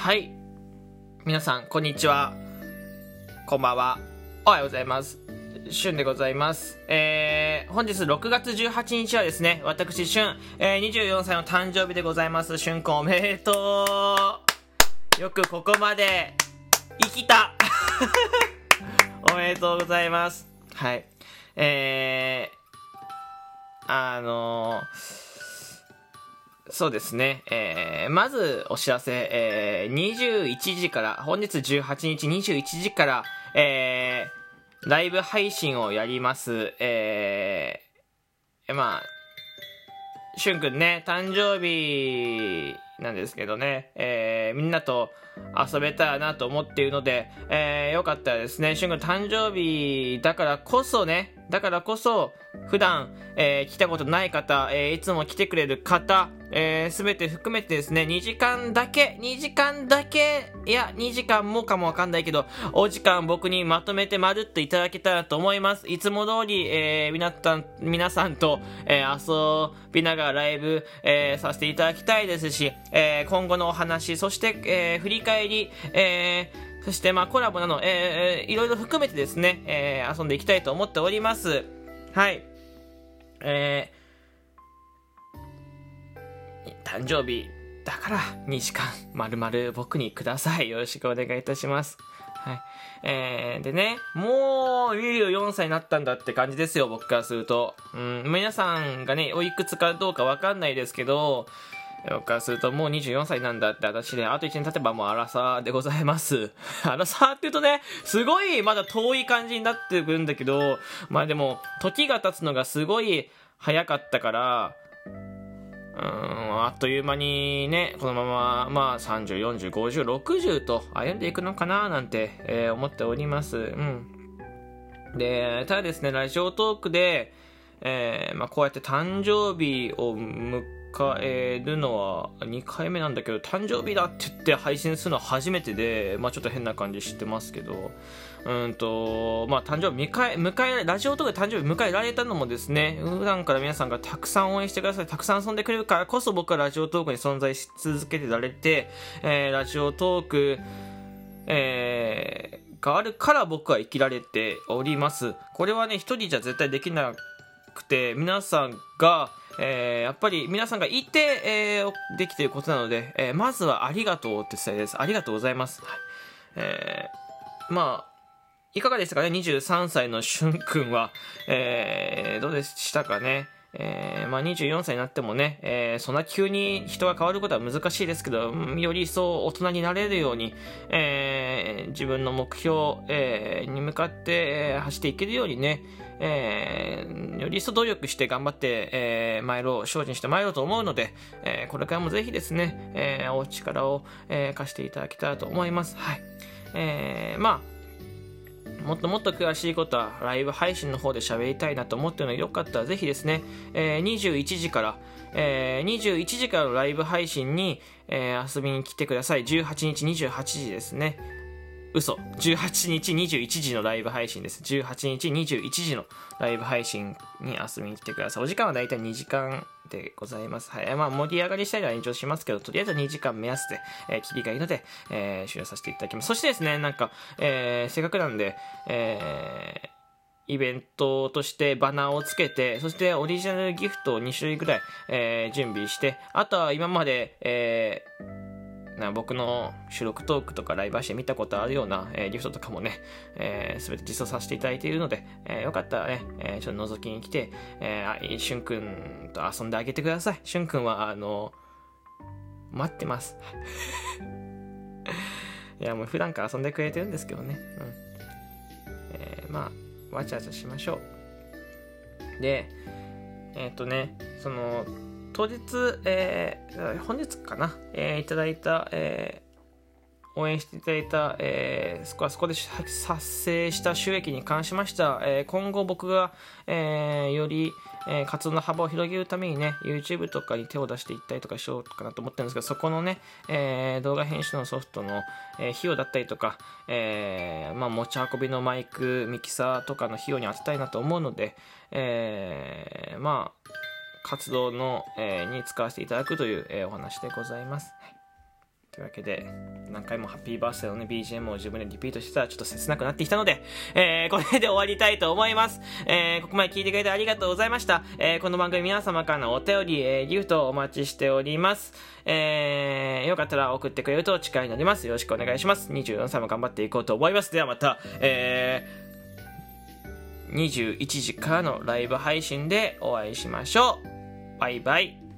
はい。皆さん、こんにちは。こんばんは。おはようございます。しゅんでございます。えー、本日6月18日はですね、私、しゅん、えー、24歳の誕生日でございます。しゅんくんおめでとう。よくここまで生きた おめでとうございます。はい。えー、あのーそうですね。えー、まずお知らせ、えー、21時から、本日18日21時から、えー、ライブ配信をやります。えー、まあ、しゅんくんね、誕生日なんですけどね、えー、みんなと遊べたらなと思っているので、えー、よかったらですね、しゅんくん誕生日だからこそね、だからこそ、普段、えー来たことない方、えーいつも来てくれる方、えー、全て含めてですね、2時間だけ、2時間だけ、いや、2時間もかもわかんないけど、お時間僕にまとめてまるっといただけたらと思います。いつも通り、えー、皆さん、皆さんと、えー遊びながらライブ、えーさせていただきたいですし、えー今後のお話、そして、えー振り返り、えーそして、まあ、コラボなど、えーえいろいろ含めてですね、えー遊んでいきたいと思っております。はい。えー誕生日だから2時間まるまる僕にください。よろしくお願いいたします。はい。えー、でね、もう24歳になったんだって感じですよ、僕からすると。うん、皆さんがね、おいくつかどうかわかんないですけど、僕からするともう24歳なんだって私で、あと1年経てばもう荒さでございます。荒さって言うとね、すごいまだ遠い感じになってくるんだけど、まあでも、時が経つのがすごい早かったから、うーん、あっという間にね、このまま、まあ、30、40、50、60と歩んでいくのかななんて、えー思っております。うん。で、ただですね、ラジオトークで、えーまあ、こうやって誕生日を迎ええるのは2回目なんだけど、誕生日だって言って配信するのは初めてで、まあ、ちょっと変な感じしてますけど、うんと、まあ、誕生日迎え、迎え、ラジオとかで誕生日迎えられたのもですね、普段から皆さんがたくさん応援してください、たくさん遊んでくれるからこそ僕はラジオトークに存在し続けてられて、えーラジオトーク、えーがあるから僕は生きられております。これはね、一人じゃ絶対できなくて、皆さんが、えーやっぱり皆さんがいて、えーできていることなので、えーまずはありがとうって伝えです。ありがとうございます。はいえーまあ、いかがでしたかね ?23 歳のしゅんくんは、えーどうでしたかね？えーまあ、24歳になってもね、えーそんな急に人が変わることは難しいですけど、より一層大人になれるように、えー自分の目標、えに向かって、走っていけるようにね、えーより一層努力して頑張って、えー参ろう、精進して参ろうと思うので、えこれからもぜひですね、えお力を、え貸していただけたらと思います。はい。えまあ、もっともっと詳しいことはライブ配信の方で喋りたいなと思ってるのでよかったらぜひですね、えー21時から、えー21時からのライブ配信に、えー遊びに来てください。18日28時ですね。嘘。18日21時のライブ配信です。18日21時のライブ配信に遊びに来てください。お時間はだいたい2時間でございます。はい。まあ、盛り上がり次第では延長しますけど、とりあえず2時間目安で、えー、切りがいいので、えー終了させていただきます。そしてですね、なんか、えーせっかくなんで、えーイベントとしてバナーをつけて、そしてオリジナルギフトを2種類ぐらい、えー準備して、あとは今まで、えーな僕の収録トークとかライブ配信見たことあるような、えーギフトとかもね、えー、全て実装させていただいているので、えーよかったらね、えーちょっと覗きに来て、えーあしゅんくんと遊んであげてください。しゅんくんは、あの、待ってます。いや、もう普段から遊んでくれてるんですけどね。うん。えーまあ、わちゃわちゃしましょう。で、えっ、とね、その、当日、えー本日かな、えーいただいた、えー応援していただいた、えーそこはそこで発生した収益に関しましては、えー今後僕が、えーより、えー活動の幅を広げるためにね、YouTube とかに手を出していったりとかしようかなと思ってるんですけど、そこのね、えー動画編集のソフトの、えー費用だったりとか、えーまあ、持ち運びのマイク、ミキサーとかの費用に当てたいなと思うので、えーまあ、活動の、えーに使わせていただくという、えーお話でございます。はいというわけで、何回もハッピーバースデーのね、BGM を自分でリピートしてたらちょっと切なくなってきたので、えー、これで終わりたいと思います。えー、ここまで聞いてくれてありがとうございました。えー、この番組皆様からのお便り、えー、ギフトをお待ちしております。えー、よかったら送ってくれると力になります。よろしくお願いします。24歳も頑張っていこうと思います。ではまた、えー、21時からのライブ配信でお会いしましょう。バイバイ。